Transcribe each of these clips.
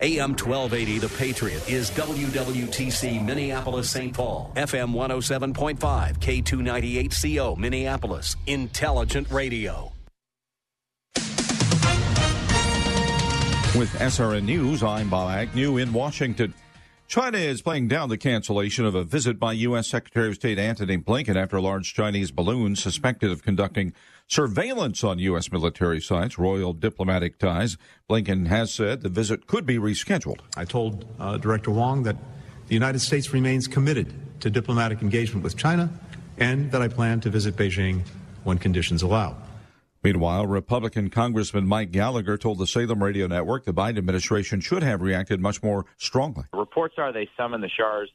AM 1280, The Patriot, is WWTC Minneapolis St. Paul. FM 107.5, K298CO Minneapolis. Intelligent Radio. With SRN News, I'm Bob Agnew in Washington. China is playing down the cancellation of a visit by U.S. Secretary of State Antony Blinken after a large Chinese balloon suspected of conducting surveillance on U.S. military sites, royal diplomatic ties. Blinken has said the visit could be rescheduled. I told uh, Director Wang that the United States remains committed to diplomatic engagement with China and that I plan to visit Beijing when conditions allow. Meanwhile, Republican Congressman Mike Gallagher told the Salem Radio Network the Biden administration should have reacted much more strongly. Reports are they summoned the chargé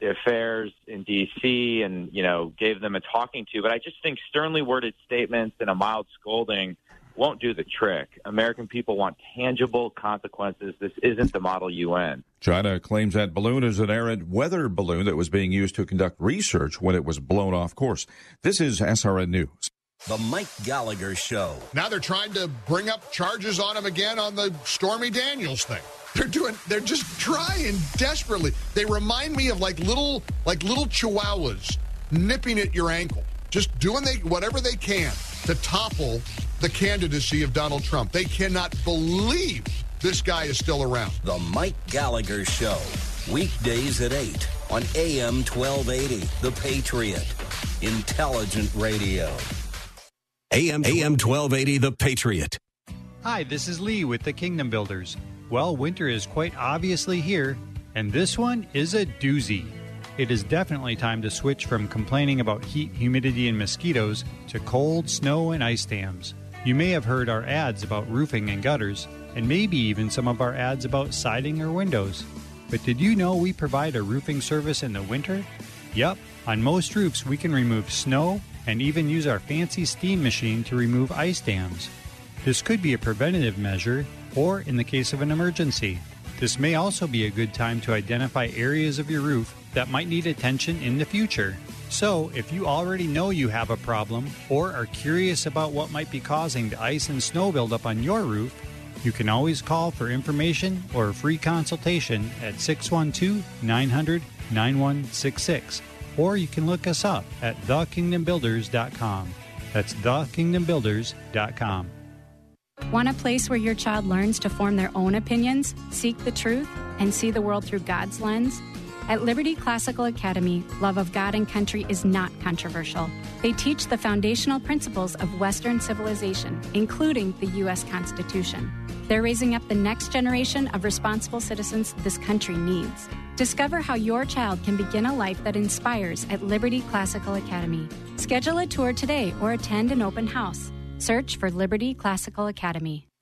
d'affaires in D.C. and, you know, gave them a talking to. But I just think sternly worded statements and a mild scolding won't do the trick. American people want tangible consequences. This isn't the model UN. China claims that balloon is an errant weather balloon that was being used to conduct research when it was blown off course. This is SRN News. The Mike Gallagher Show. Now they're trying to bring up charges on him again on the Stormy Daniels thing. They're doing. They're just trying desperately. They remind me of like little, like little chihuahuas nipping at your ankle, just doing they whatever they can to topple the candidacy of Donald Trump. They cannot believe this guy is still around. The Mike Gallagher Show, weekdays at eight on AM 1280. The Patriot, intelligent radio. AM AM 1280. The Patriot. Hi, this is Lee with the Kingdom Builders. Well, winter is quite obviously here, and this one is a doozy. It is definitely time to switch from complaining about heat, humidity, and mosquitoes to cold, snow, and ice dams. You may have heard our ads about roofing and gutters, and maybe even some of our ads about siding or windows. But did you know we provide a roofing service in the winter? Yep, on most roofs we can remove snow and even use our fancy steam machine to remove ice dams. This could be a preventative measure or in the case of an emergency. This may also be a good time to identify areas of your roof that might need attention in the future. So, if you already know you have a problem or are curious about what might be causing the ice and snow buildup on your roof, you can always call for information or a free consultation at 612 900 9166. Or you can look us up at thekingdombuilders.com. That's thekingdombuilders.com. Want a place where your child learns to form their own opinions, seek the truth, and see the world through God's lens? At Liberty Classical Academy, love of God and country is not controversial. They teach the foundational principles of Western civilization, including the U.S. Constitution. They're raising up the next generation of responsible citizens this country needs. Discover how your child can begin a life that inspires at Liberty Classical Academy. Schedule a tour today or attend an open house. Search for Liberty Classical Academy.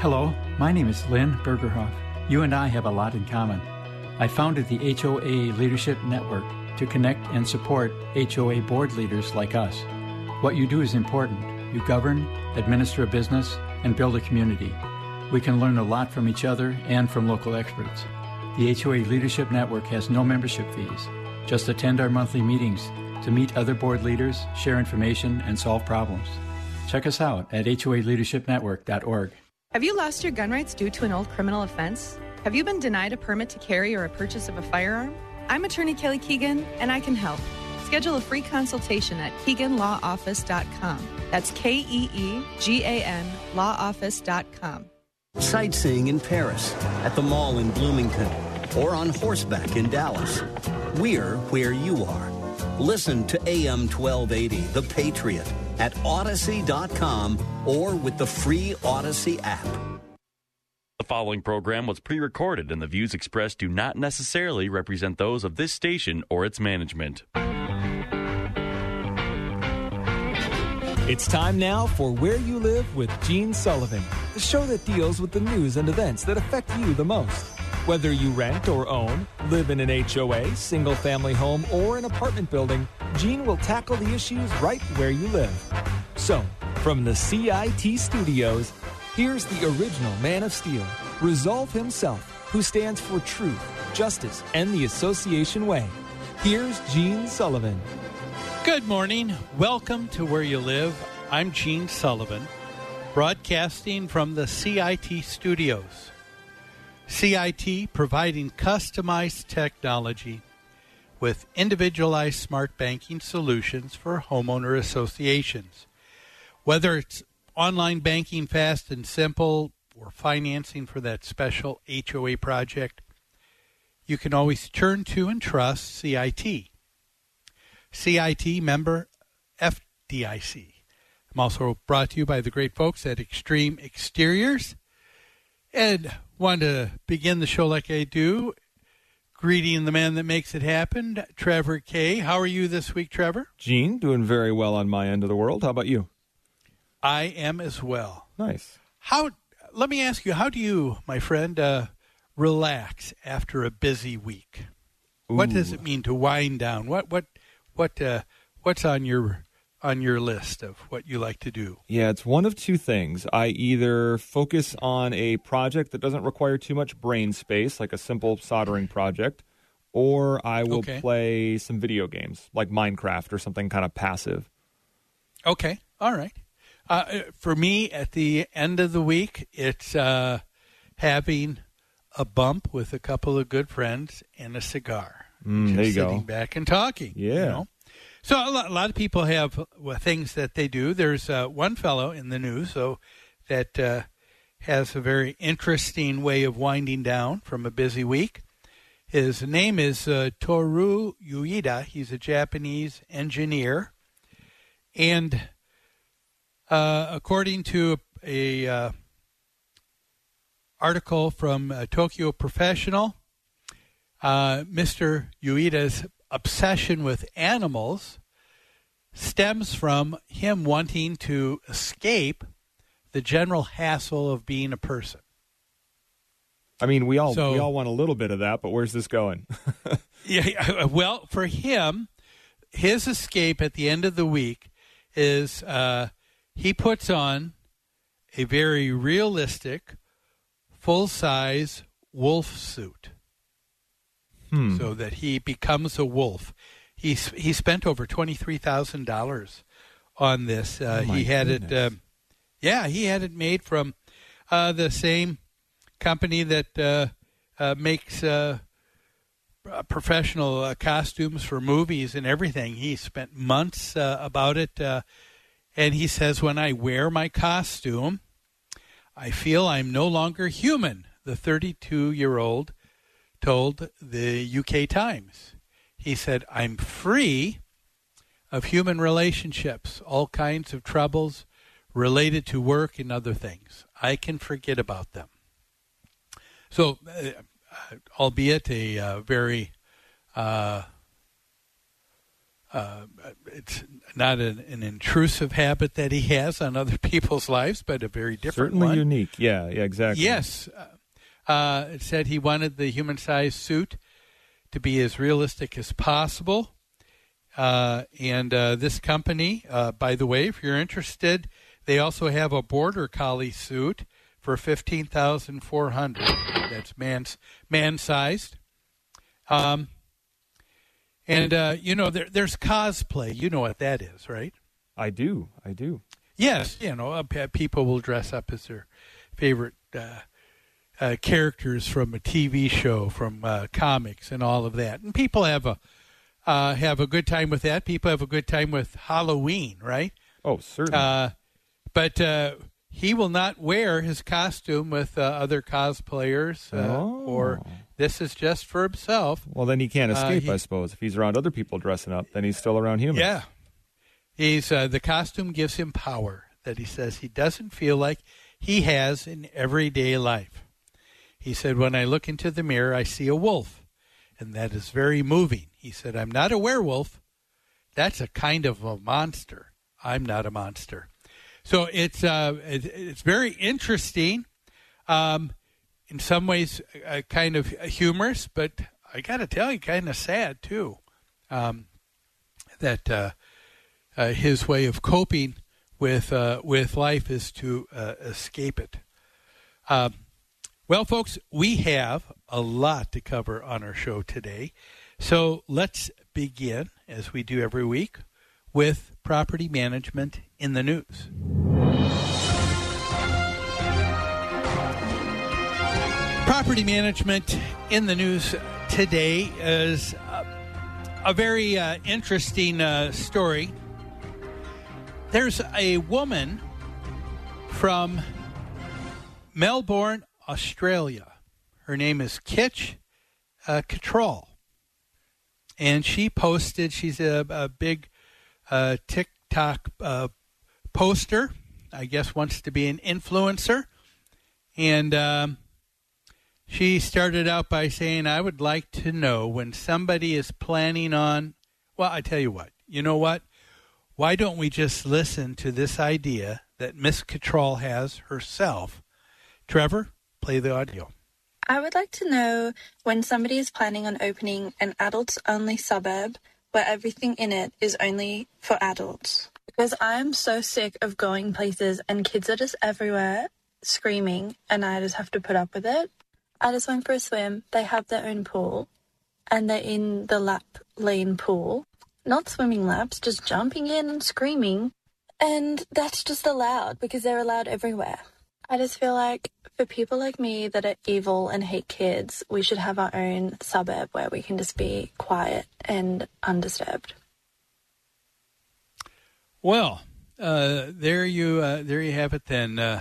Hello, my name is Lynn Bergerhoff. You and I have a lot in common. I founded the HOA Leadership Network to connect and support HOA board leaders like us. What you do is important. You govern, administer a business, and build a community. We can learn a lot from each other and from local experts. The HOA Leadership Network has no membership fees. Just attend our monthly meetings to meet other board leaders, share information, and solve problems. Check us out at HOALeadershipNetwork.org. Have you lost your gun rights due to an old criminal offense? Have you been denied a permit to carry or a purchase of a firearm? I'm attorney Kelly Keegan, and I can help. Schedule a free consultation at KeeganLawOffice.com. That's K E E G A N LawOffice.com. Sightseeing in Paris, at the mall in Bloomington, or on horseback in Dallas. We're where you are. Listen to AM 1280, The Patriot, at Odyssey.com or with the free Odyssey app. The following program was pre recorded, and the views expressed do not necessarily represent those of this station or its management. It's time now for Where You Live with Gene Sullivan, the show that deals with the news and events that affect you the most. Whether you rent or own, live in an HOA, single family home, or an apartment building, Gene will tackle the issues right where you live. So, from the CIT studios, here's the original Man of Steel, Resolve himself, who stands for truth, justice, and the association way. Here's Gene Sullivan. Good morning. Welcome to Where You Live. I'm Gene Sullivan, broadcasting from the CIT studios. CIT providing customized technology with individualized smart banking solutions for homeowner associations. Whether it's online banking fast and simple or financing for that special HOA project, you can always turn to and trust CIT. CIT member FDIC. I'm also brought to you by the great folks at Extreme Exteriors. And want to begin the show like I do, greeting the man that makes it happen, Trevor Kay. How are you this week, Trevor? Gene, doing very well on my end of the world. How about you? I am as well. Nice. How? Let me ask you, how do you, my friend, uh, relax after a busy week? Ooh. What does it mean to wind down? What what what uh, what's on your on your list of what you like to do? Yeah, it's one of two things. I either focus on a project that doesn't require too much brain space, like a simple soldering project, or I will okay. play some video games like Minecraft or something kind of passive. Okay, all right. Uh, for me, at the end of the week, it's uh, having a bump with a couple of good friends and a cigar. Mm, there you sitting go. back and talking. Yeah. You know? So a lot, a lot, of people have uh, things that they do. There's uh, one fellow in the news, so that uh, has a very interesting way of winding down from a busy week. His name is uh, Toru Ueda. He's a Japanese engineer, and uh, according to a, a uh, article from Tokyo Professional, Mr. Ueda's obsession with animals stems from him wanting to escape the general hassle of being a person. I mean, we all so, we all want a little bit of that, but where's this going? yeah, well, for him, his escape at the end of the week is uh, he puts on a very realistic, full size wolf suit hmm. so that he becomes a wolf. He he spent over twenty three thousand dollars on this. Uh, oh he had goodness. it. Uh, yeah, he had it made from uh, the same company that uh, uh, makes uh, professional costumes for movies and everything. He spent months about it, and he says, "When I wear my costume, I feel I'm no longer human." The 32 year old told the UK Times. He said, I'm free of human relationships, all kinds of troubles related to work and other things. I can forget about them. So, uh, albeit a uh, very, uh, uh it's not an, an, intrusive habit that he has on other people's lives, but a very different Certainly one. unique. Yeah, yeah, exactly. Yes. Uh, it said he wanted the human sized suit to be as realistic as possible. Uh, and uh, this company, uh, by the way, if you're interested, they also have a border collie suit for fifteen thousand four hundred. That's man's man sized. Um, and uh, you know there, there's cosplay. You know what that is, right? I do. I do. Yes, you know uh, people will dress up as their favorite uh, uh, characters from a TV show, from uh, comics, and all of that. And people have a uh, have a good time with that. People have a good time with Halloween, right? Oh, certainly. Uh, but uh, he will not wear his costume with uh, other cosplayers, Oh. or this is just for himself. Well, then he can't escape, he- I suppose. If he's around other people dressing up, then he's still around humans. Yeah. He's uh, the costume gives him power that he says he doesn't feel like he has in everyday life. He said, "When I look into the mirror, I see a wolf, and that is very moving." He said, "I'm not a werewolf. That's a kind of a monster. I'm not a monster." So it's uh, it's very interesting. Um, in some ways, uh, kind of humorous, but I got to tell you, kind of sad too. Um, that uh, uh, his way of coping with uh, with life is to uh, escape it. Um, well, folks, we have a lot to cover on our show today, so let's begin as we do every week with property management in the news. Property management in the news today is uh, a very uh, interesting uh, story. There's a woman from Melbourne, Australia. Her name is Kitch uh, Cattrall. And she posted, she's a, a big uh, TikTok uh, poster. I guess wants to be an influencer. And um, she started out by saying, I would like to know when somebody is planning on. Well, I tell you what, you know what? Why don't we just listen to this idea that Miss Cattrall has herself? Trevor, play the audio. I would like to know when somebody is planning on opening an adults only suburb where everything in it is only for adults. Because I'm so sick of going places and kids are just everywhere screaming and I just have to put up with it. I just went for a swim. They have their own pool and they're in the lap lane pool. Not swimming laps, just jumping in and screaming. And that's just allowed because they're allowed everywhere. I just feel like for people like me that are evil and hate kids, we should have our own suburb where we can just be quiet and undisturbed. Well, uh, there you uh, there you have it. Then, uh,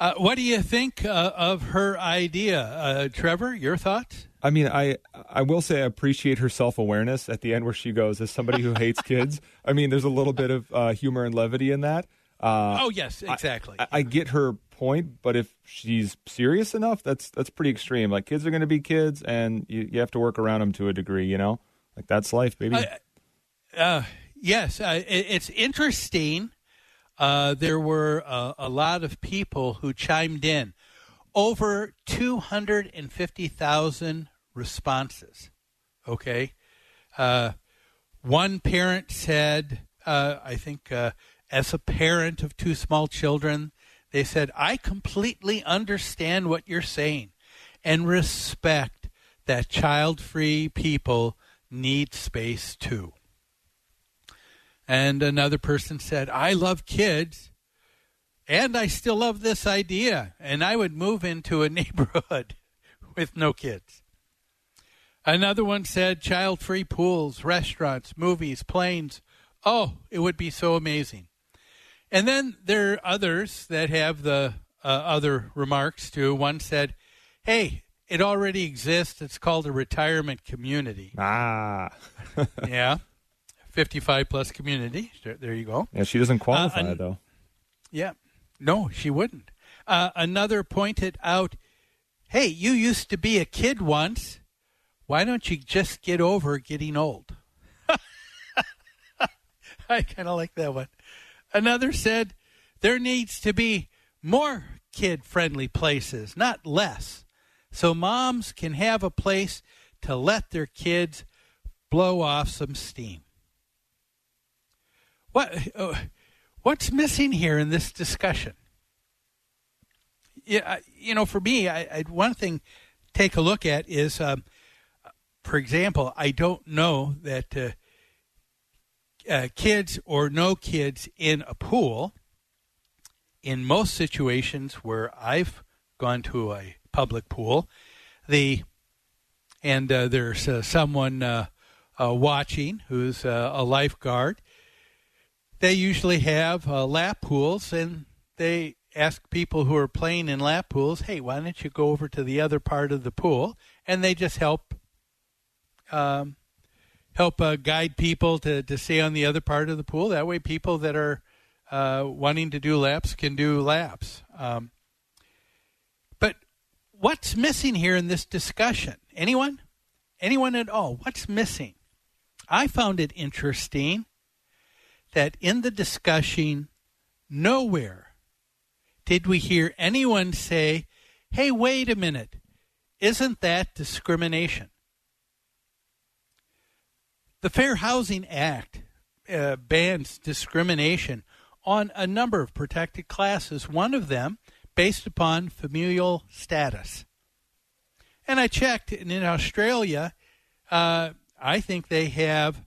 uh, what do you think uh, of her idea, uh, Trevor? Your thoughts? I mean, I I will say I appreciate her self awareness at the end where she goes, as somebody who hates kids. I mean, there's a little bit of uh, humor and levity in that. Uh, oh yes, exactly. I, I get her point, but if she's serious enough, that's that's pretty extreme. Like kids are going to be kids, and you, you have to work around them to a degree. You know, like that's life, baby. Uh, yes, uh, it, it's interesting. Uh, there were uh, a lot of people who chimed in. Over 250,000 responses. Okay. Uh, one parent said, uh, I think, as a parent of two small children, they said, I completely understand what you're saying and respect that child free people need space too. And another person said, I love kids and I still love this idea, and I would move into a neighborhood with no kids. Another one said, child free pools, restaurants, movies, planes. Oh, it would be so amazing. And then there are others that have the uh, other remarks too. One said, hey, it already exists. It's called a retirement community. Ah. yeah. 55 plus community. There, there you go. Yeah, she doesn't qualify Uh, an- though. Yeah. No, she wouldn't. Uh, another pointed out, hey, you used to be a kid once. Why don't you just get over getting old? I kind of like that one. Another said, there needs to be more kid friendly places, not less. So moms can have a place to let their kids blow off some steam. What uh, what's missing here in this discussion? yeah, you know, for me, I, I, one thing take a look at is, um, for example, I don't know that uh, uh, kids or no kids in a pool. In most situations where I've gone to a public pool, the and uh, there's uh, someone uh, uh, watching who's a lifeguard. They usually have lap pools, and they ask people who are playing in lap pools, "Hey, why don't you go over to the other part of the pool?" And they just help um, help uh, guide people to, to stay on the other part of the pool. That way, people that are uh, wanting to do laps can do laps. Um, but what's missing here in this discussion? Anyone? Anyone at all? What's missing? I found it interesting that in the discussion, nowhere did we hear anyone say, hey, wait a minute, isn't that discrimination? The Fair Housing Act uh, bans discrimination on a number of protected classes, one of them based upon familial status. And I checked, and in Australia, uh, I think they have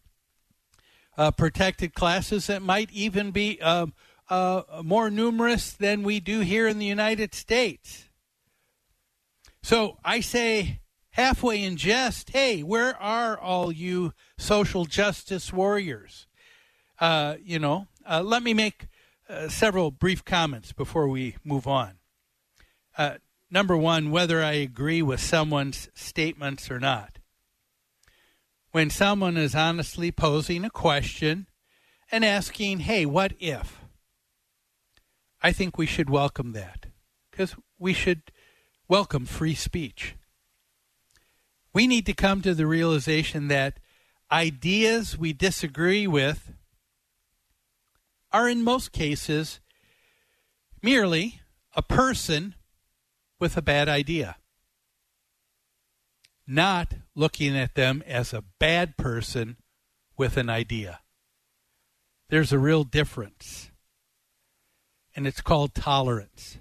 uh, protected classes that might even be um, uh, more numerous than we do here in the United States. So I say halfway in jest, hey, where are all you social justice warriors? Uh, you know, uh, let me make uh, several brief comments before we move on. Uh, number one, whether I agree with someone's statements or not. When someone is honestly posing a question and asking, hey, what if? I think we should welcome that because we should welcome free speech we need to come to the realization that ideas we disagree with are, in most cases, merely a person with a bad idea, not looking at them as a bad person with an idea. There's a real difference, and it's called tolerance.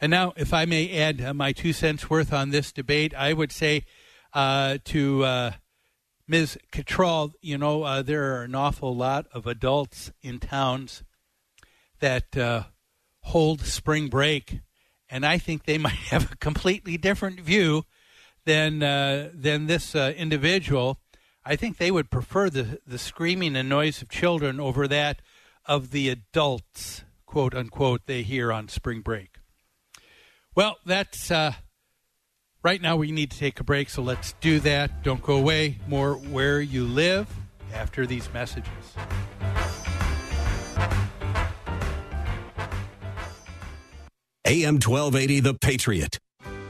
And now, if I may add uh, my two cents worth on this debate, I would say uh, to uh, Ms. Cattrall, you know, uh, there are an awful lot of adults in towns that uh, hold spring break, and I think they might have a completely different view than uh, than this individual. I think they would prefer the the screaming and noise of children over that of the adults, quote unquote, they hear on spring break. Well, that's uh, right now. We need to take a break, so let's do that. Don't go away. More where you live after these messages. AM 1280, The Patriot.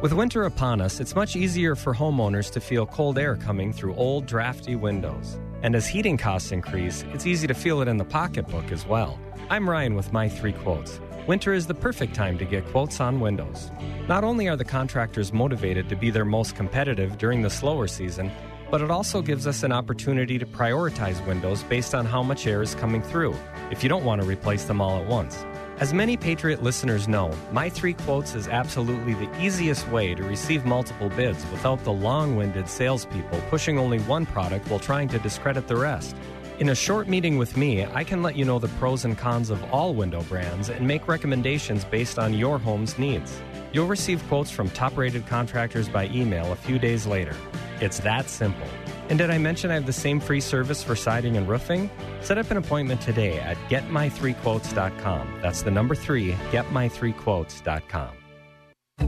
With winter upon us, it's much easier for homeowners to feel cold air coming through old, drafty windows. And as heating costs increase, it's easy to feel it in the pocketbook as well. I'm Ryan with my three quotes. Winter is the perfect time to get quotes on windows. Not only are the contractors motivated to be their most competitive during the slower season, but it also gives us an opportunity to prioritize windows based on how much air is coming through, if you don't want to replace them all at once. As many Patriot listeners know, My Three Quotes is absolutely the easiest way to receive multiple bids without the long winded salespeople pushing only one product while trying to discredit the rest. In a short meeting with me, I can let you know the pros and cons of all window brands and make recommendations based on your home's needs. You'll receive quotes from top rated contractors by email a few days later. It's that simple. And did I mention I have the same free service for siding and roofing? Set up an appointment today at getmy3quotes.com. That's the number three, getmy3quotes.com.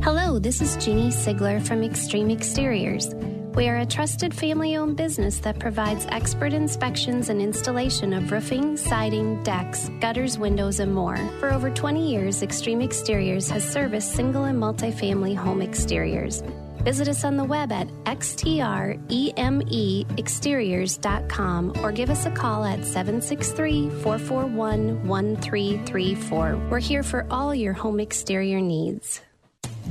Hello, this is Jeannie Sigler from Extreme Exteriors. We are a trusted family owned business that provides expert inspections and installation of roofing, siding, decks, gutters, windows, and more. For over 20 years, Extreme Exteriors has serviced single and multifamily home exteriors. Visit us on the web at xtremeexteriors.com or give us a call at 763 441 1334. We're here for all your home exterior needs.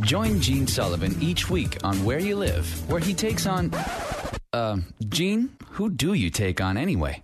Join Gene Sullivan each week on Where You Live, where he takes on. Uh, Gene, who do you take on anyway?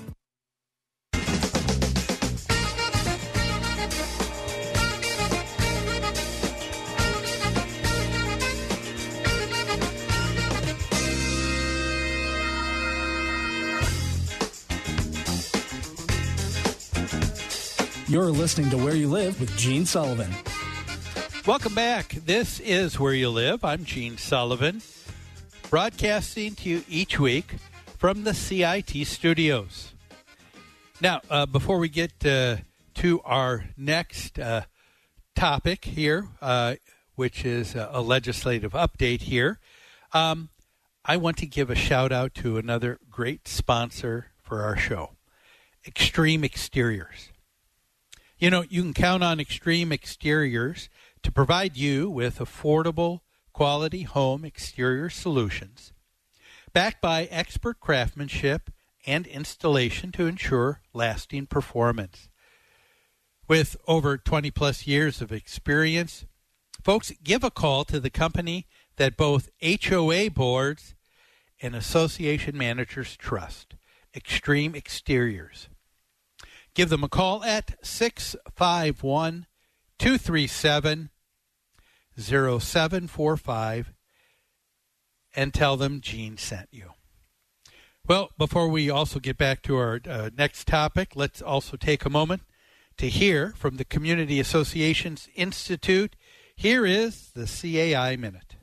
You're listening to Where You Live with Gene Sullivan. Welcome back. This is Where You Live. I'm Gene Sullivan, broadcasting to you each week from the CIT studios. Now, uh, before we get uh, to our next uh, topic here, uh, which is a legislative update here, um, I want to give a shout out to another great sponsor for our show Extreme Exteriors. You know, you can count on Extreme Exteriors to provide you with affordable, quality home exterior solutions, backed by expert craftsmanship and installation to ensure lasting performance. With over 20 plus years of experience, folks, give a call to the company that both HOA boards and association managers trust Extreme Exteriors. Give them a call at 651 237 0745 and tell them Gene sent you. Well, before we also get back to our uh, next topic, let's also take a moment to hear from the Community Associations Institute. Here is the CAI Minute.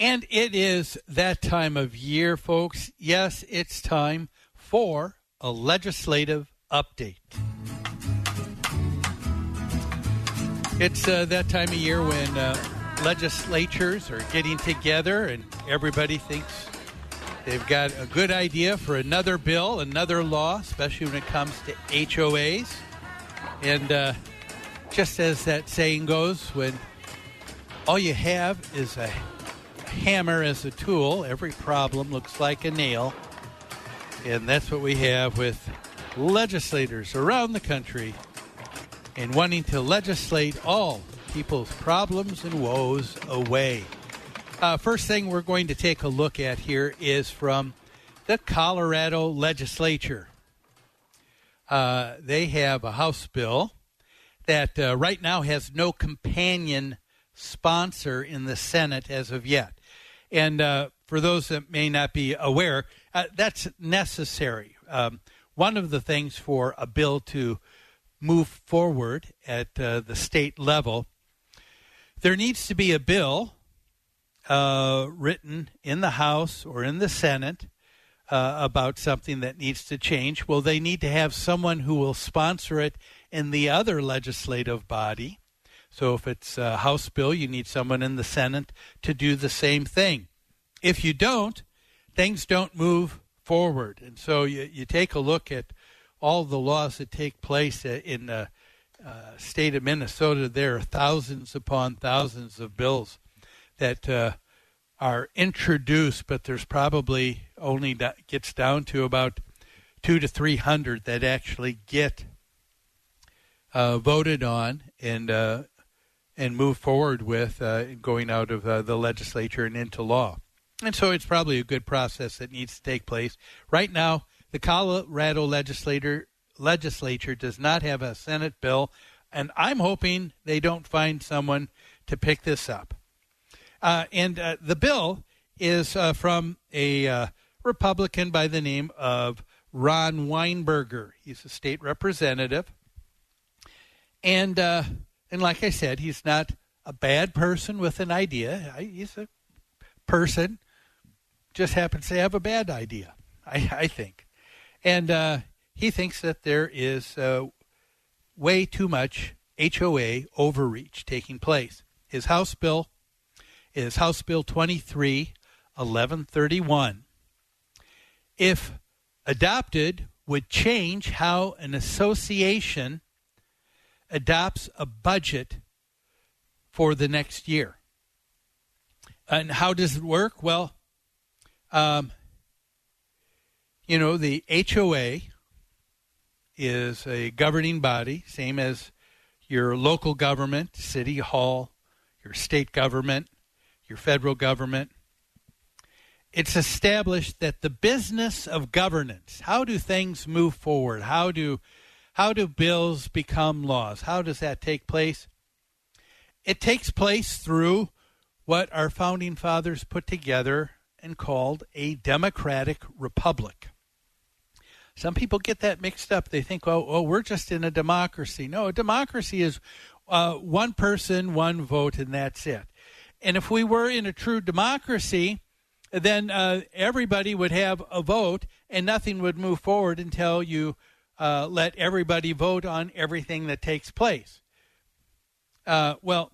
And it is that time of year, folks. Yes, it's time for a legislative update. It's uh, that time of year when uh, legislatures are getting together and everybody thinks they've got a good idea for another bill, another law, especially when it comes to HOAs. And uh, just as that saying goes, when all you have is a hammer as a tool. Every problem looks like a nail. And that's what we have with legislators around the country and wanting to legislate all people's problems and woes away. Uh, first thing we're going to take a look at here is from the Colorado legislature. Uh, they have a House bill that uh, right now has no companion sponsor in the Senate as of yet And uh, for those that may not be aware, uh, that's necessary. Um, one of the things for a bill to move forward at uh, the state level, there needs to be a bill uh, written in the House or in the Senate uh, about something that needs to change. Well, they need to have someone who will sponsor it in the other legislative body. So if it's a House bill, you need someone in the Senate to do the same thing. If you don't, things don't move forward. And so you, you take a look at all the laws that take place in the uh, state of Minnesota. There are thousands upon thousands of bills that uh, are introduced, but there's probably only that gets down to about two to three hundred that actually get uh, voted on and uh, and move forward with uh, going out of uh, the legislature and into law. And so it's probably a good process that needs to take place. Right now, the Colorado legislator legislature does not have a Senate bill, and I'm hoping they don't find someone to pick this up. Uh, and uh, the bill is uh, from a uh, Republican by the name of Ron Weinberger. He's a state representative, and and like I said, he's not a bad person with an idea. He's a person just happens to have a bad idea. I, I think, and uh, he thinks that there is way too much HOA overreach taking place. His House bill is House Bill 23 1131. If adopted, would change how an association adopts a budget for the next year. And how does it work? Well, um, you know, the HOA is a governing body, same as your local government, city hall, your state government, your federal government. It's established that the business of governance, how do things move forward? How do how do bills become laws? How does that take place? It takes place through what our founding fathers put together and called a democratic republic. Some people get that mixed up. They think, oh, oh we're just in a democracy. No, a democracy is uh, one person, one vote, and that's it. And if we were in a true democracy, then uh, everybody would have a vote and nothing would move forward until you uh, let everybody vote on everything that takes place. Uh, well,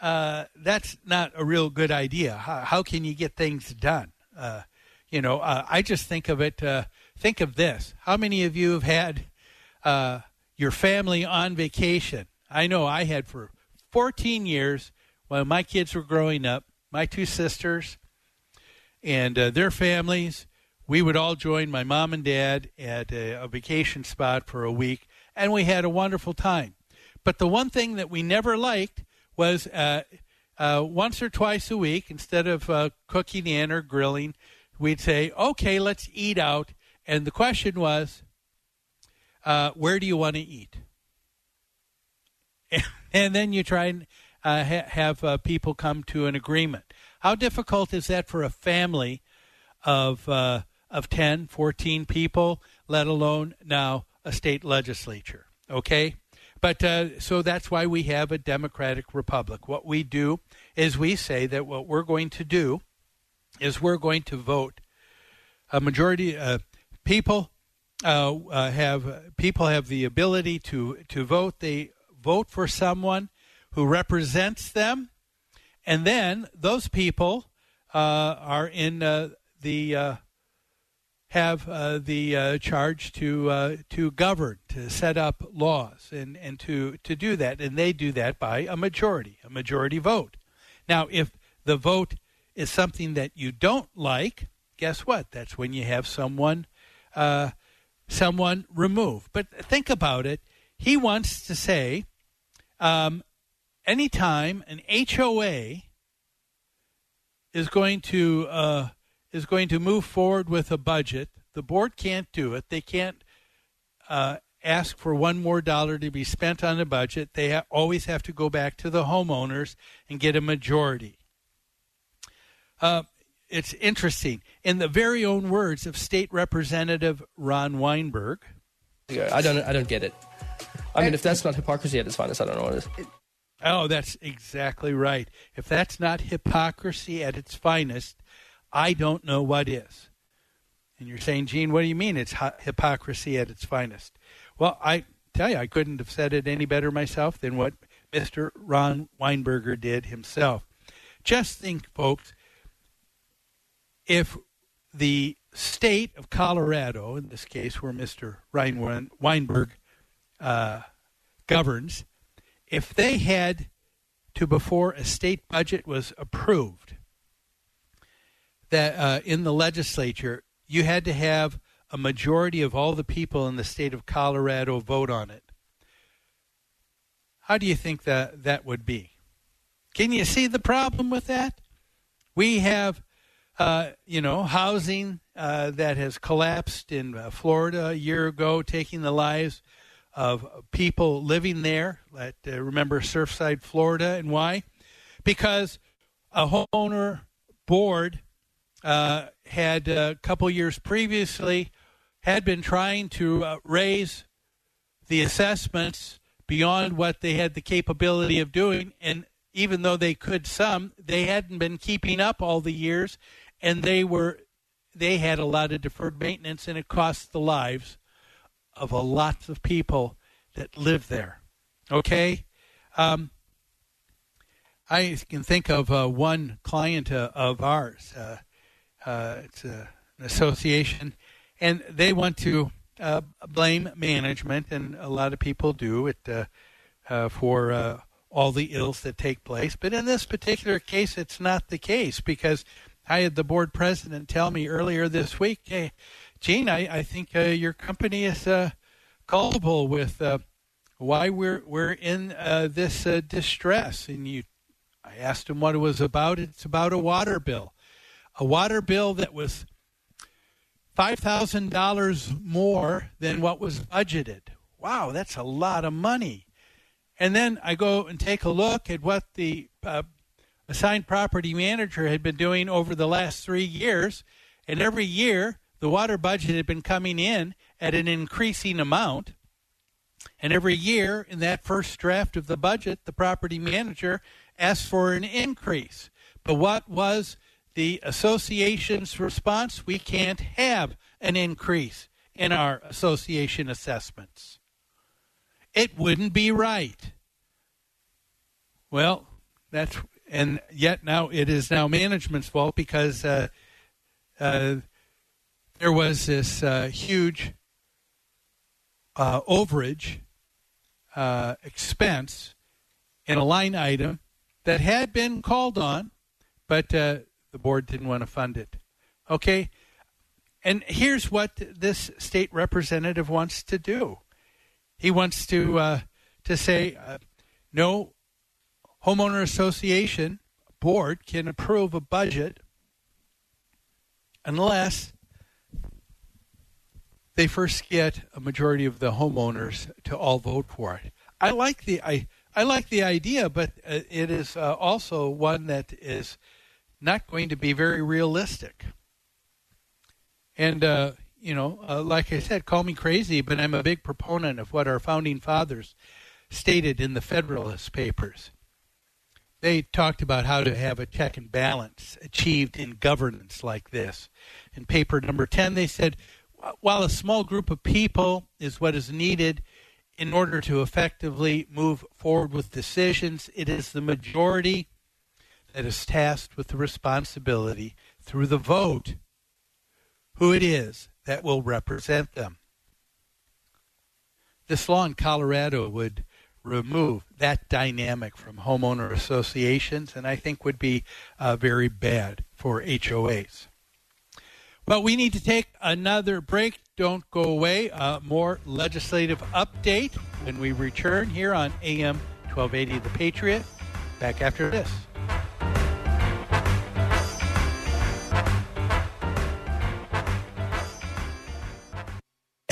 uh, that's not a real good idea. How, how, can you get things done? Uh, you know, uh, I just think of it. think of this: How many of you have had your family on vacation? I know I had for 14 years when my kids were growing up, my two sisters and uh, their families, we would all join my mom and dad at a, a vacation spot for a week, and we had a wonderful time. But the one thing that we never liked was uh, uh, once or twice a week, instead of uh, cooking in or grilling, we'd say, okay, let's eat out. And the question was, uh, where do you want to eat? and then you try and uh, ha- have uh, people come to an agreement. How difficult is that for a family of of 10, 14 people, let alone now a state legislature? Okay, but uh, so that's why we have a democratic republic. What we do is we say that what we're going to do is we're going to vote a majority uh, people uh, uh, have people have the ability to to vote. They vote for someone who represents them, and then those people uh, are in uh, the uh, have uh, the uh, charge to uh, to govern, to set up laws, and and to to do that, and they do that by a majority, a majority vote. Now, if the vote is something that you don't like, guess what? That's when you have someone someone removed. But think about it. He wants to say, um, anytime an HOA is going to uh, is going to move forward with a budget, the board can't do it. They can't uh, ask for one more dollar to be spent on the budget. They ha- always have to go back to the homeowners and get a majority. Uh, it's interesting. In the very own words of State Representative Ron Weinberg, I don't, I don't get it. I mean, if that's not hypocrisy at its finest, I don't know what is. Oh, that's exactly right. If that's not hypocrisy at its finest, I don't know what is. And you're saying, Gene, what do you mean it's hypocrisy at its finest? Well, I tell you, I couldn't have said it any better myself than what Mr. Ron Weinberger did himself. Just think, folks, if the state of Colorado, in this case where Mr. Ryan Weinberg uh, governs, if they had to, before a state budget was approved, that uh, in the legislature, you had to have a majority of all the people in the state of Colorado vote on it. How do you think that that would be? Can you see the problem with that? We have, uh, you know, housing uh, that has collapsed in uh, Florida a year ago, taking the lives of people living there. Let uh, remember Surfside, Florida, and why? Because a homeowner board uh, had a uh, couple years previously had been trying to uh, raise the assessments beyond what they had the capability of doing, and even though they could some, they hadn't been keeping up all the years, and they were they had a lot of deferred maintenance, and it cost the lives of a lot of people that live there. Okay, um, I can think of uh, one client uh, of ours. Uh, uh it's a, an association, and they want to uh, blame management, and a lot of people do it uh, for all the ills that take place. But in this particular case, it's not the case because I had the board president tell me earlier this week, "Hey, Gene, I, I think uh, your company is uh, culpable with uh, why we're we're in uh, this uh, distress." And you, I asked him what it was about. It's about a water bill, a water bill that was five thousand dollars more than what was budgeted. Wow, that's a lot of money. And then I go and take a look at what the uh, assigned property manager had been doing over the last three years. And every year, the water budget had been coming in at an increasing amount. And every year, in that first draft of the budget, the property manager asked for an increase. But what was the association's response? We can't have an increase in our association assessments. It wouldn't be right. Well, that's and yet now it is now management's fault because uh, uh, there was this uh, huge uh, overage uh, expense in a line item that had been called on, but uh, the board didn't want to fund it. Okay, and here's what this state representative wants to do. He wants to uh, to say, uh, no homeowner association board can approve a budget unless they first get a majority of the homeowners to all vote for it. I like the I I like the idea, but uh, it is uh, also one that is not going to be very realistic. And uh, you know, uh, like I said, call me crazy, but I'm a big proponent of what our founding fathers stated in the Federalist Papers. They talked about how to have a check and balance achieved in governance like this. In paper number 10, they said, while a small group of people is what is needed in order to effectively move forward with decisions, it is the majority that is tasked with the responsibility through the vote who it is that will represent them. This law in Colorado would remove that dynamic from homeowner associations, and I think would be uh, very bad for HOAs. Well, we need to take another break. Don't go away. Uh, more legislative update when we return here on AM 1280 The Patriot. Back after this.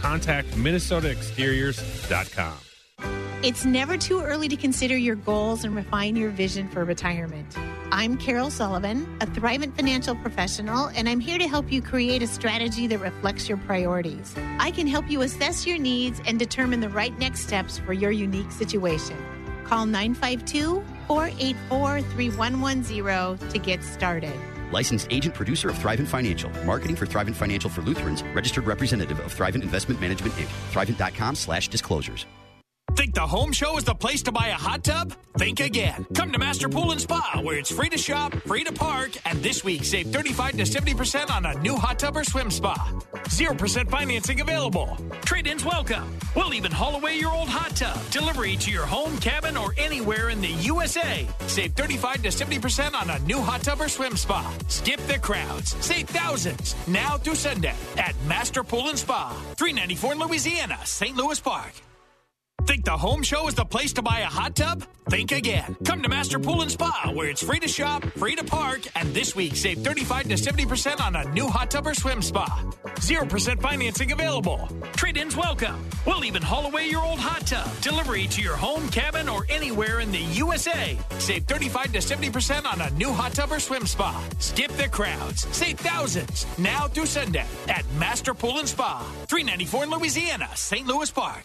Contact MinnesotaExteriors.com. It's never too early to consider your goals and refine your vision for retirement. I'm Carol Sullivan, a Thrivent financial professional, and I'm here to help you create a strategy that reflects your priorities. I can help you assess your needs and determine the right next steps for your unique situation. Call 952 484 3110 to get started. Licensed agent producer of Thrivent Financial. Marketing for Thrivent Financial for Lutherans. Registered representative of Thrivent Investment Management Inc. Thrivent.com slash disclosures. Think the home show is the place to buy a hot tub? Think again. Come to Master Pool and Spa, where it's free to shop, free to park, and this week save 35 to 70% on a new hot tub or swim spa. 0% financing available. Trade ins welcome. We'll even haul away your old hot tub. Delivery to your home, cabin, or anywhere in the USA. Save 35 to 70% on a new hot tub or swim spa. Skip the crowds. Save thousands. Now through Sunday at Master Pool and Spa. 394 in Louisiana, St. Louis Park. Think the home show is the place to buy a hot tub? Think again. Come to Master Pool and Spa, where it's free to shop, free to park, and this week save 35 to 70% on a new hot tub or swim spa. 0% financing available. Trade ins welcome. We'll even haul away your old hot tub. Delivery to your home, cabin, or anywhere in the USA. Save 35 to 70% on a new hot tub or swim spa. Skip the crowds. Save thousands. Now through Sunday at Master Pool and Spa. 394 in Louisiana, St. Louis Park.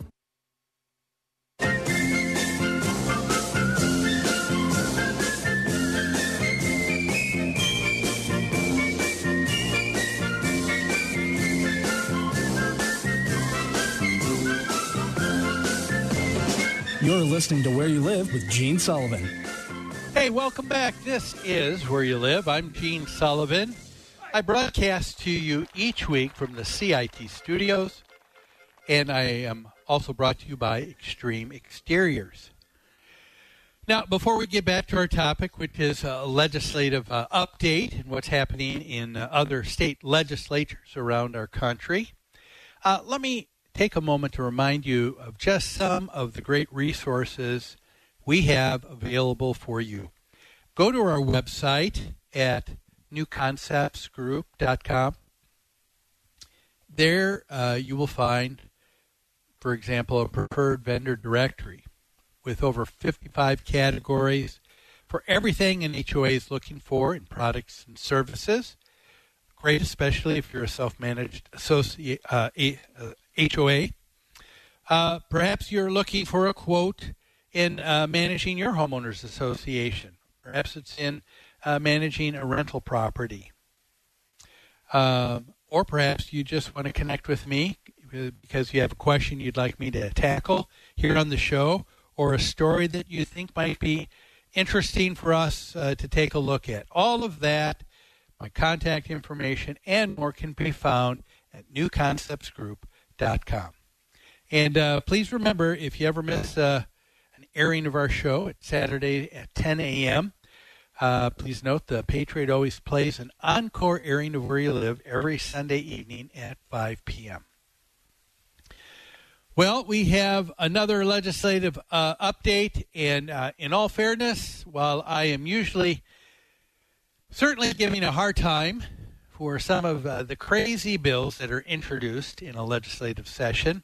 You're listening to Where You Live with Gene Sullivan. Hey, welcome back. This is Where You Live. I'm Gene Sullivan. I broadcast to you each week from the CIT studios, and I am also brought to you by Extreme Exteriors. Now, before we get back to our topic, which is a legislative uh, update and what's happening in uh, other state legislatures around our country, uh, let me take a moment to remind you of just some of the great resources we have available for you. Go to our website at newconceptsgroup.com. There uh, you will find, for example, a preferred vendor directory with over 55 categories for everything an HOA is looking for in products and services. Great, especially if you're a self managed associate, uh, HOA. Uh, perhaps you're looking for a quote in uh, managing your homeowners association. Perhaps it's in uh, managing a rental property. Um, or perhaps you just want to connect with me because you have a question you'd like me to tackle here on the show or a story that you think might be interesting for us uh, to take a look at. All of that, my contact information, and more can be found at newconceptsgroup.com. And uh, please remember, if you ever miss uh, an airing of our show, it's Saturday at 10 a.m. Uh, please note the Patriot always plays an encore airing of Where You Live every Sunday evening at 5 p.m. Well, we have another legislative uh, update, and uh, in all fairness, while I am usually certainly giving a hard time for some of uh, the crazy bills that are introduced in a legislative session,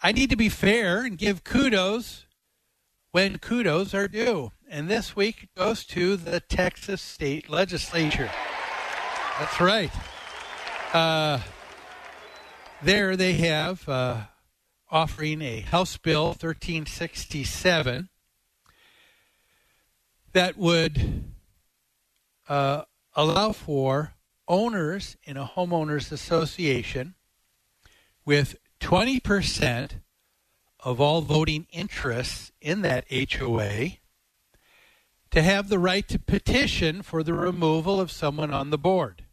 I need to be fair and give kudos when kudos are due. And this week goes to the Texas State Legislature. That's right. Uh, there they have uh, offering a House Bill 1367 that would uh, allow for owners in a homeowners association with 20% of all voting interests in that HOA to have the right to petition for the removal of someone on the board.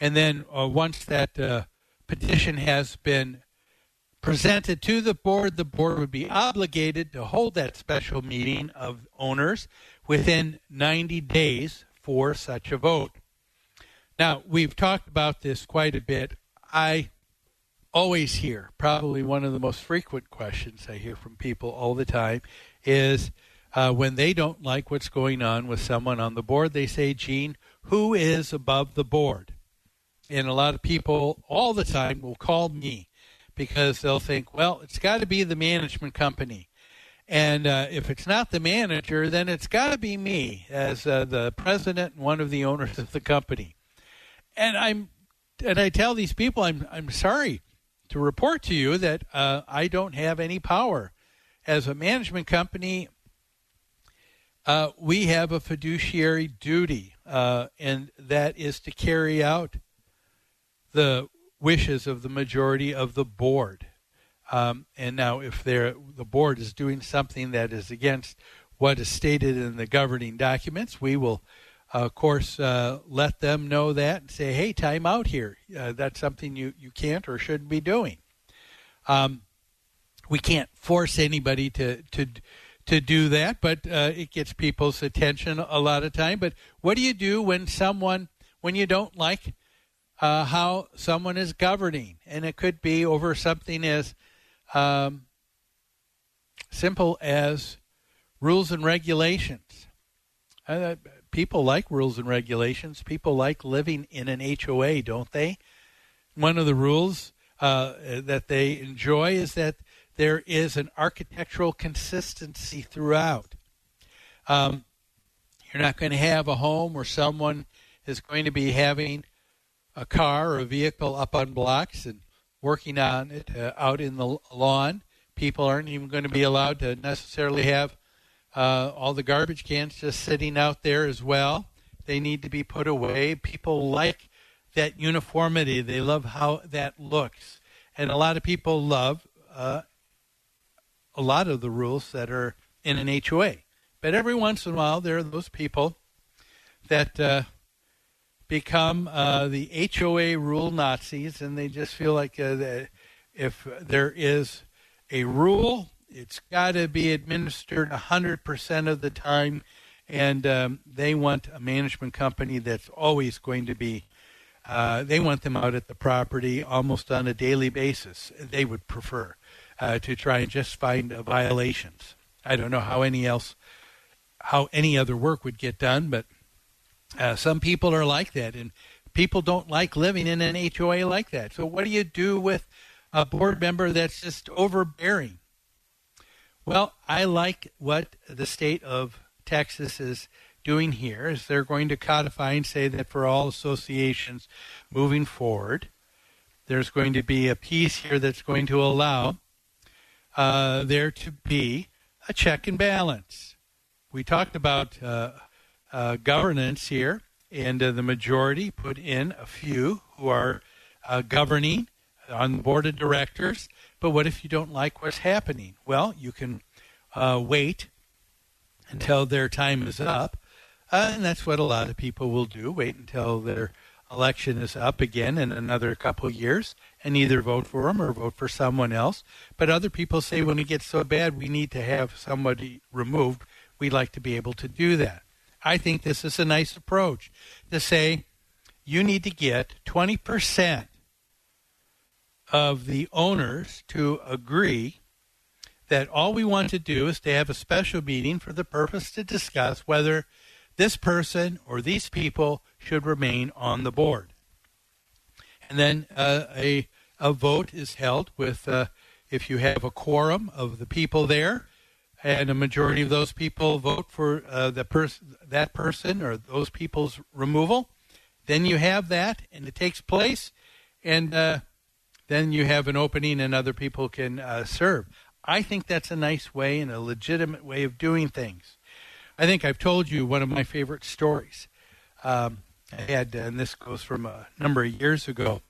And then uh, once that uh, petition has been presented to the board, the board would be obligated to hold that special meeting of owners within 90 days for such a vote. Now, we've talked about this quite a bit. I always hear, probably one of the most frequent questions I hear from people all the time is uh, when they don't like what's going on with someone on the board, they say, Gene, who is above the board? And a lot of people all the time will call me because they'll think, well, it's got to be the management company. And uh, if it's not the manager, then it's got to be me as uh, the president and one of the owners of the company. And I'm, and I tell these people, I'm, I'm sorry to report to you that uh, I don't have any power. As a management company, uh, we have a fiduciary duty, uh, and that is to carry out the wishes of the majority of the board. Um, and now, if the board is doing something that is against what is stated in the governing documents, we will, of course, uh, let them know that and say, hey, time out here. Uh, that's something you, you can't or shouldn't be doing. Um, we can't force anybody to, to, to do that, but uh, it gets people's attention a lot of time. But what do you do when someone, when you don't like uh, how someone is governing? And it could be over something as um, simple as rules and regulations. Uh, people like rules and regulations. People like living in an HOA, don't they? One of the rules uh, that they enjoy is that there is an architectural consistency throughout. Um, you're not going to have a home where someone is going to be having a car or a vehicle up on blocks and working on it uh, out in the lawn. People aren't even going to be allowed to necessarily have uh, all the garbage cans just sitting out there as well. They need to be put away. People like that uniformity. They love how that looks. And a lot of people love uh, a lot of the rules that are in an HOA. But every once in a while, there are those people that uh, become uh, the HOA rule Nazis, and they just feel like uh, if there is a rule, it's got to be administered 100% of the time, and um, they want a management company that's always going to be. Uh, they want them out at the property almost on a daily basis. They would prefer uh, to try and just find violations. I don't know how any else, how any other work would get done, but uh, some people are like that, and people don't like living in an HOA like that. So, what do you do with a board member that's just overbearing? Well, I like what the state of Texas is doing here. Is they're going to codify and say that for all associations moving forward, there's going to be a piece here that's going to allow uh, there to be a check and balance. We talked about uh, uh, governance here, and uh, the majority put in a few who are uh, governing on the board of directors. But what if you don't like what's happening? Well, you can uh, wait until their time is up, uh, and that's what a lot of people will do. Wait until their election is up again in another couple of years, and either vote for them or vote for someone else. But other people say when it gets so bad, we need to have somebody removed. We'd like to be able to do that. I think this is a nice approach to say you need to get 20% of the owners to agree that all we want to do is to have a special meeting for the purpose to discuss whether this person or these people should remain on the board. And then uh, a, a vote is held with, uh, if you have a quorum of the people there, and a majority of those people vote for uh, the pers- that person or those people's removal, then you have that, and it takes place, and uh, then you have an opening, and other people can uh, serve. I think that's a nice way and a legitimate way of doing things. I think I've told you one of my favorite stories. Um, I had, and this goes from a number of years ago.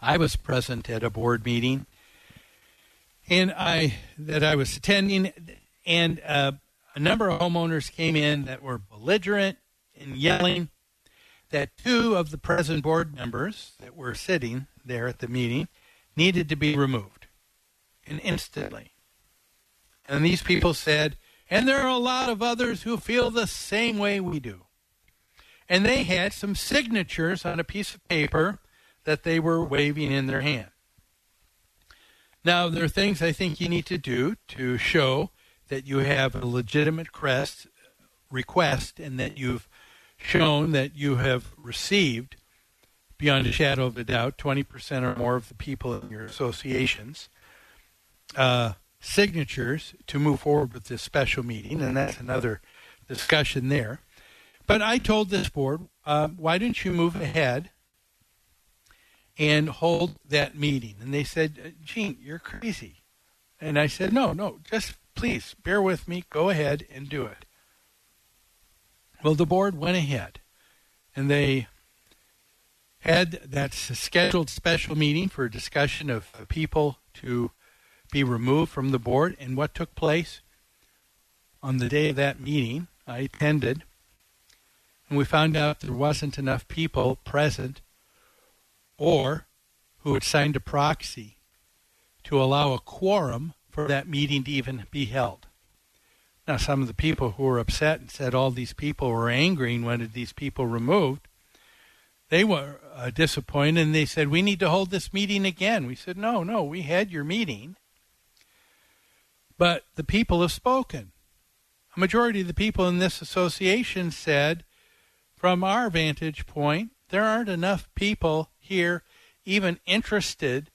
I was present at a board meeting, and I that I was attending, and uh, a number of homeowners came in that were belligerent and yelling. That two of the present board members that were sitting there at the meeting needed to be removed, and instantly. And these people said, and there are a lot of others who feel the same way we do. And they had some signatures on a piece of paper that they were waving in their hand. Now, there are things I think you need to do to show that you have a legitimate crest, request and that you've shown that you have received, beyond a shadow of a doubt, 20% or more of the people in your associations. Uh, signatures to move forward with this special meeting, and that's another discussion there. But I told this board, uh, why don't you move ahead and hold that meeting? And they said, Gene, you're crazy. And I said, no, no, just please bear with me, go ahead and do it. Well, the board went ahead and they had that scheduled special meeting for a discussion of people to be removed from the board. And what took place on the day of that meeting, I attended, and we found out there wasn't enough people present or who had signed a proxy to allow a quorum for that meeting to even be held. Now, some of the people who were upset and said all these people were angry and wanted these people removed, they were uh, disappointed and they said, We need to hold this meeting again. We said, No, no, we had your meeting. But the people have spoken. A majority of the people in this association said, from our vantage point, there aren't enough people here even interested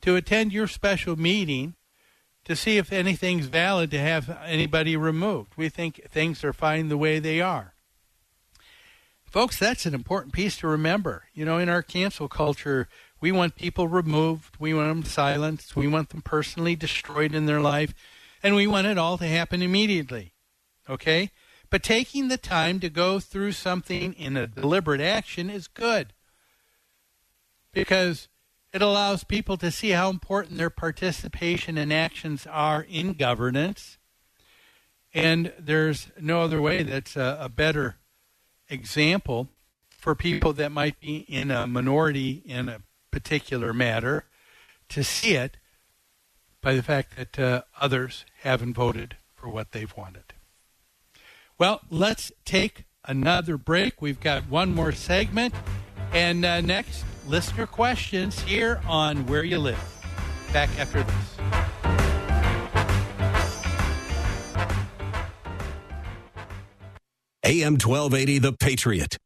to attend your special meeting to see if anything's valid to have anybody removed. We think things are fine the way they are. Folks, that's an important piece to remember. You know, in our cancel culture, we want people removed, we want them silenced, we want them personally destroyed in their life and we want it all to happen immediately. Okay? But taking the time to go through something in a deliberate action is good because it allows people to see how important their participation and actions are in governance. And there's no other way that's a, a better example for people that might be in a minority in a particular matter to see it by the fact that uh, others haven't voted for what they've wanted. Well, let's take another break. We've got one more segment. And uh, next, listener questions here on Where You Live. Back after this. AM 1280, The Patriot.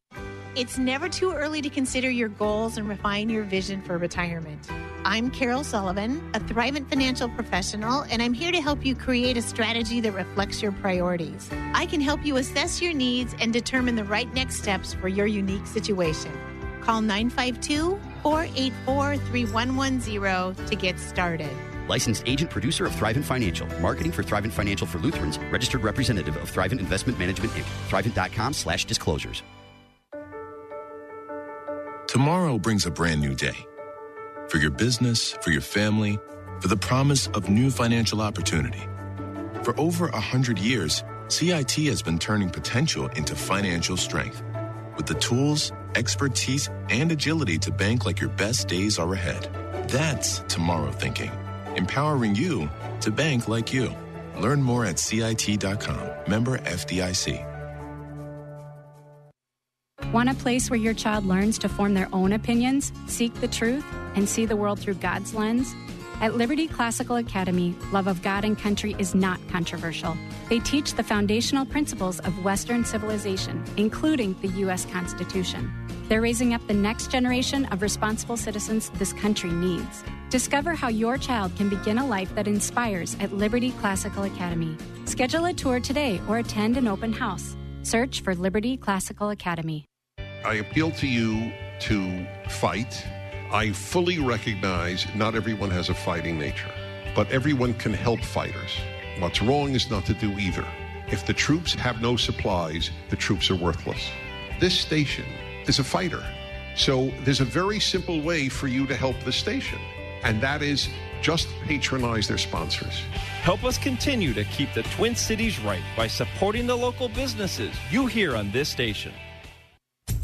It's never too early to consider your goals and refine your vision for retirement. I'm Carol Sullivan, a Thrivent financial professional, and I'm here to help you create a strategy that reflects your priorities. I can help you assess your needs and determine the right next steps for your unique situation. Call 952 484 3110 to get started. Licensed agent producer of Thrivent Financial. Marketing for Thrivent Financial for Lutherans. Registered representative of Thrivent Investment Management Inc. Thrivent.com slash disclosures. Tomorrow brings a brand new day. For your business, for your family, for the promise of new financial opportunity. For over a hundred years, CIT has been turning potential into financial strength. With the tools, expertise, and agility to bank like your best days are ahead. That's tomorrow thinking. Empowering you to bank like you. Learn more at CIT.com. Member FDIC. Want a place where your child learns to form their own opinions, seek the truth, and see the world through God's lens? At Liberty Classical Academy, love of God and country is not controversial. They teach the foundational principles of Western civilization, including the U.S. Constitution. They're raising up the next generation of responsible citizens this country needs. Discover how your child can begin a life that inspires at Liberty Classical Academy. Schedule a tour today or attend an open house. Search for Liberty Classical Academy. I appeal to you to fight. I fully recognize not everyone has a fighting nature, but everyone can help fighters. What's wrong is not to do either. If the troops have no supplies, the troops are worthless. This station is a fighter. So there's a very simple way for you to help the station, and that is just patronize their sponsors. Help us continue to keep the Twin Cities right by supporting the local businesses you hear on this station.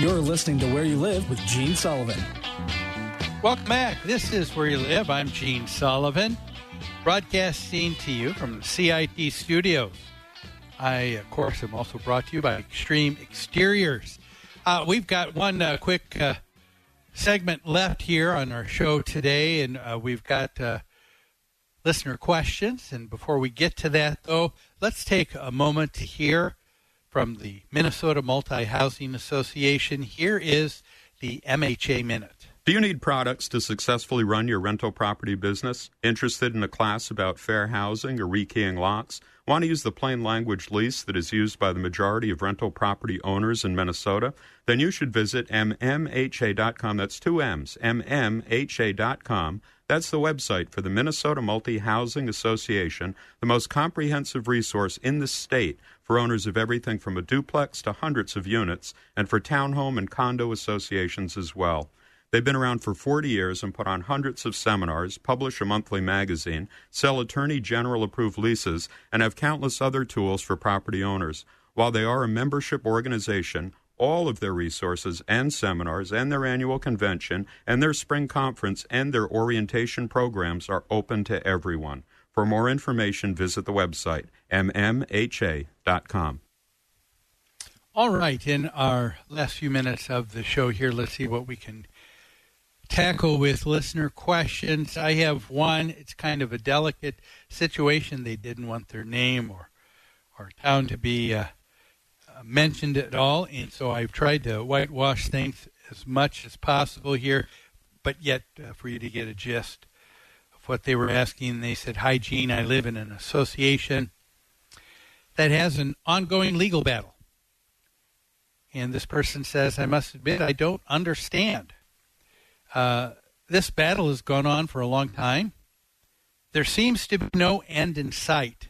You're listening to Where You Live with Gene Sullivan. Welcome back. This is Where You Live. I'm Gene Sullivan, broadcasting to you from the CIT studios. I, of course, am also brought to you by Extreme Exteriors. Uh, we've got one uh, quick uh, segment left here on our show today, and uh, we've got uh, listener questions. And before we get to that, though, let's take a moment to hear from the Minnesota Multi Housing Association. Here is the MHA Minute. Do you need products to successfully run your rental property business? Interested in a class about fair housing or rekeying lots? Want to use the plain language lease that is used by the majority of rental property owners in Minnesota? Then you should visit mmha.com. That's two M's, mmha.com. That's the website for the Minnesota Multi Housing Association, the most comprehensive resource in the state for owners of everything from a duplex to hundreds of units, and for townhome and condo associations as well. They've been around for 40 years and put on hundreds of seminars, publish a monthly magazine, sell attorney general approved leases, and have countless other tools for property owners. While they are a membership organization, all of their resources and seminars and their annual convention and their spring conference and their orientation programs are open to everyone. For more information, visit the website mmha.com. All right, in our last few minutes of the show here, let's see what we can tackle with listener questions. I have one. It's kind of a delicate situation. They didn't want their name or or town to be uh, mentioned it all, and so I've tried to whitewash things as much as possible here, but yet uh, for you to get a gist of what they were asking, they said, "Hi, Gene. I live in an association that has an ongoing legal battle." And this person says, I must admit, I don't understand. Uh, this battle has gone on for a long time. There seems to be no end in sight.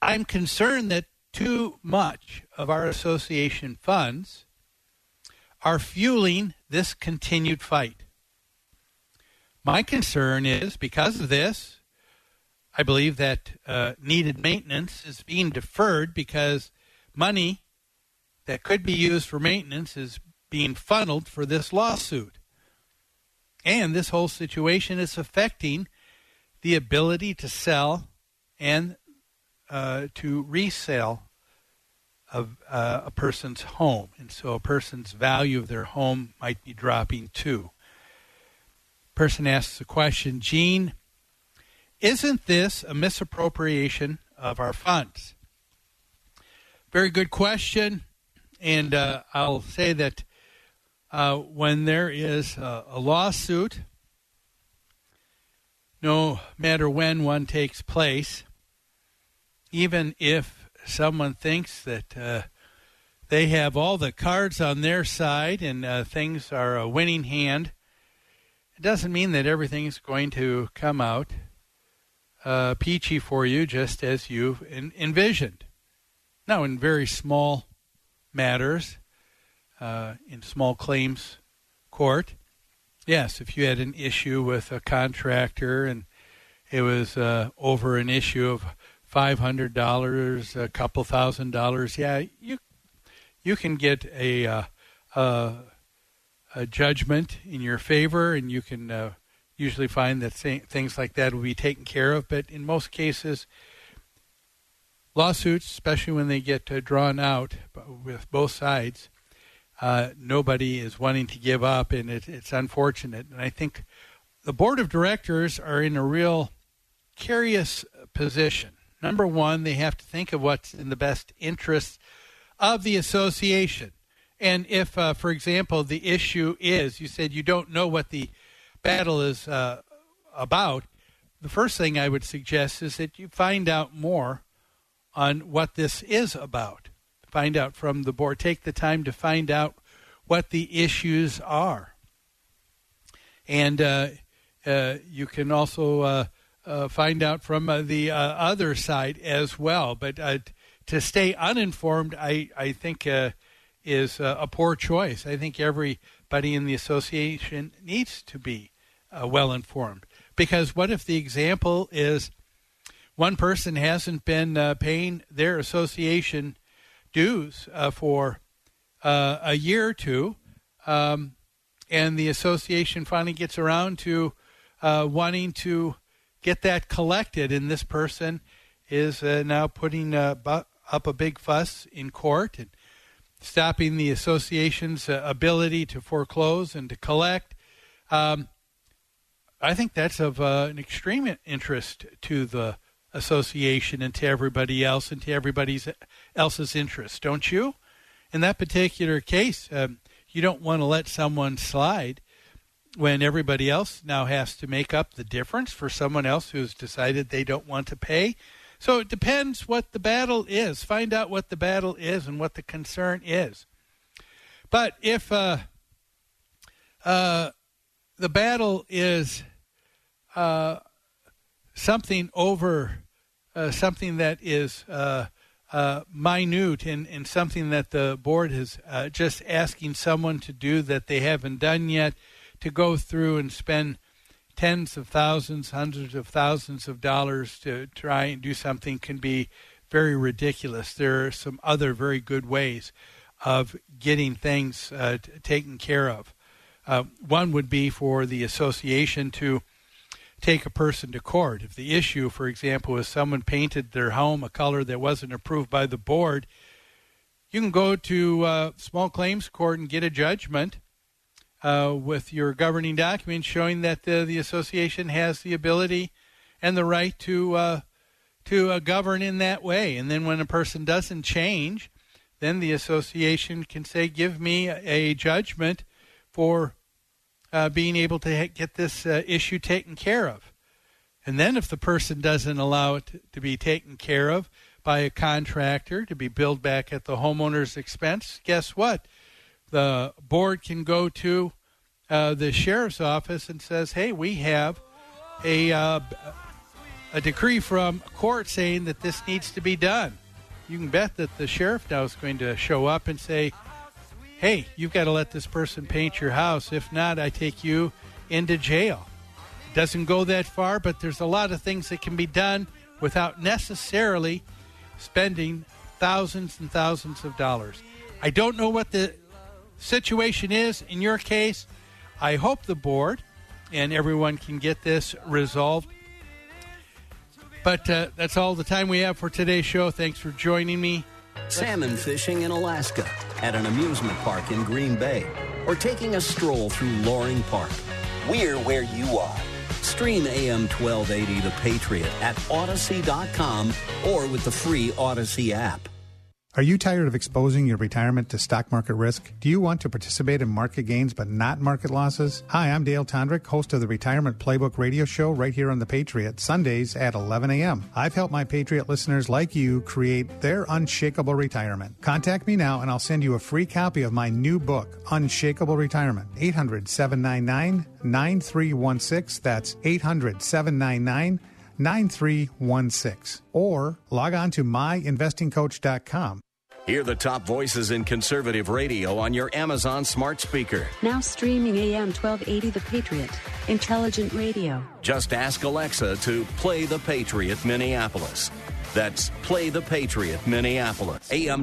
I'm concerned that too much of our association funds are fueling this continued fight. My concern is because of this, I believe that uh, needed maintenance is being deferred because money that could be used for maintenance is being funneled for this lawsuit. And this whole situation is affecting the ability to sell and uh, to resell of uh, a person's home, and so a person's value of their home might be dropping too. Person asks the question, Gene, isn't this a misappropriation of our funds? Very good question, and uh, I'll say that uh, when there is a, a lawsuit, no matter when one takes place, even if someone thinks that uh, they have all the cards on their side and uh, things are a winning hand, it doesn't mean that everything is going to come out uh, peachy for you just as you've envisioned. Now, in very small matters, uh, in small claims court, yes, if you had an issue with a contractor and it was uh, over an issue of five hundred dollars, a couple thousand dollars, yeah, you you can get a uh, a, a judgment in your favor, and you can uh, usually find that things like that will be taken care of. But in most cases, lawsuits, especially when they get uh, drawn out with both sides, uh, nobody is wanting to give up, and it, it's unfortunate. And I think the board of directors are in a real curious position. Number one, they have to think of what's in the best interest of the association. And if, uh, for example, the issue is you said you don't know what the battle is uh, about, the first thing I would suggest is that you find out more on what this is about. Find out from the board. Take the time to find out what the issues are. And uh, uh, you can also uh, uh, find out from uh, the other side as well. But to stay uninformed, I, I think is a poor choice. I think everybody in the association needs to be well informed. Because what if the example is one person hasn't been uh, paying their association dues uh, for uh, a year or two, um, and the association finally gets around to uh, wanting to get that collected, and this person is uh, now putting uh, bu- up a big fuss in court and stopping the association's ability to foreclose and to collect. Um, I think that's of an extreme interest to the association and to everybody else and to everybody else's interest, don't you? In that particular case, um, you don't want to let someone slide when everybody else now has to make up the difference for someone else who's decided they don't want to pay. So it depends what the battle is. Find out what the battle is and what the concern is. But if uh, uh, the battle is uh, something over uh, something that is uh, uh, minute and, and something that the board is just asking someone to do that they haven't done yet, to go through and spend tens of thousands, hundreds of thousands of dollars to try and do something can be very ridiculous. There are some other very good ways of getting things uh, t- taken care of. Uh, one would be for the association to take a person to court. If the issue, for example, is someone painted their home a color that wasn't approved by the board, you can go to uh, small claims court and get a judgment uh, with your governing document showing that the, the association has the ability and the right to uh, to uh, govern in that way. And then when a person doesn't change, then the association can say, "Give me a judgment for uh, being able to ha- get this uh, issue taken care of. And then, if the person doesn't allow it to, to be taken care of by a contractor to be billed back at the homeowner's expense, guess what? The board can go to uh, the sheriff's office and says, "Hey, we have a uh, a decree from court saying that this needs to be done." You can bet that the sheriff now is going to show up and say, hey, you've got to let this person paint your house. If not, I take you into jail. Doesn't go that far, but there's a lot of things that can be done without necessarily spending thousands and thousands of dollars. I don't know what the situation is in your case. I hope the board and everyone can get this resolved. But uh, that's all the time we have for today's show. Thanks for joining me. salmon fishing in Alaska, at an amusement park in Green Bay, or taking a stroll through Loring Park. We're where you are. Stream AM 1280 The Patriot at Audacy.com or with the free Audacy app. Are you tired of exposing your retirement to stock market risk? Do you want to participate in market gains but not market losses? Hi, I'm Dale Tondrick, host of the Retirement Playbook radio show right here on The Patriot, Sundays at 11 a.m. I've helped my Patriot listeners like you create their unshakable retirement. Contact me now and I'll send you a free copy of my new book, Unshakable Retirement. 800 799 9316. That's 800 799 9316 or log on to myinvestingcoach.com. Hear the top voices in conservative radio on your Amazon smart speaker. Now streaming AM 1280 The Patriot, intelligent radio. Just ask Alexa to play The Patriot Minneapolis. That's Play the Patriot Minneapolis. AM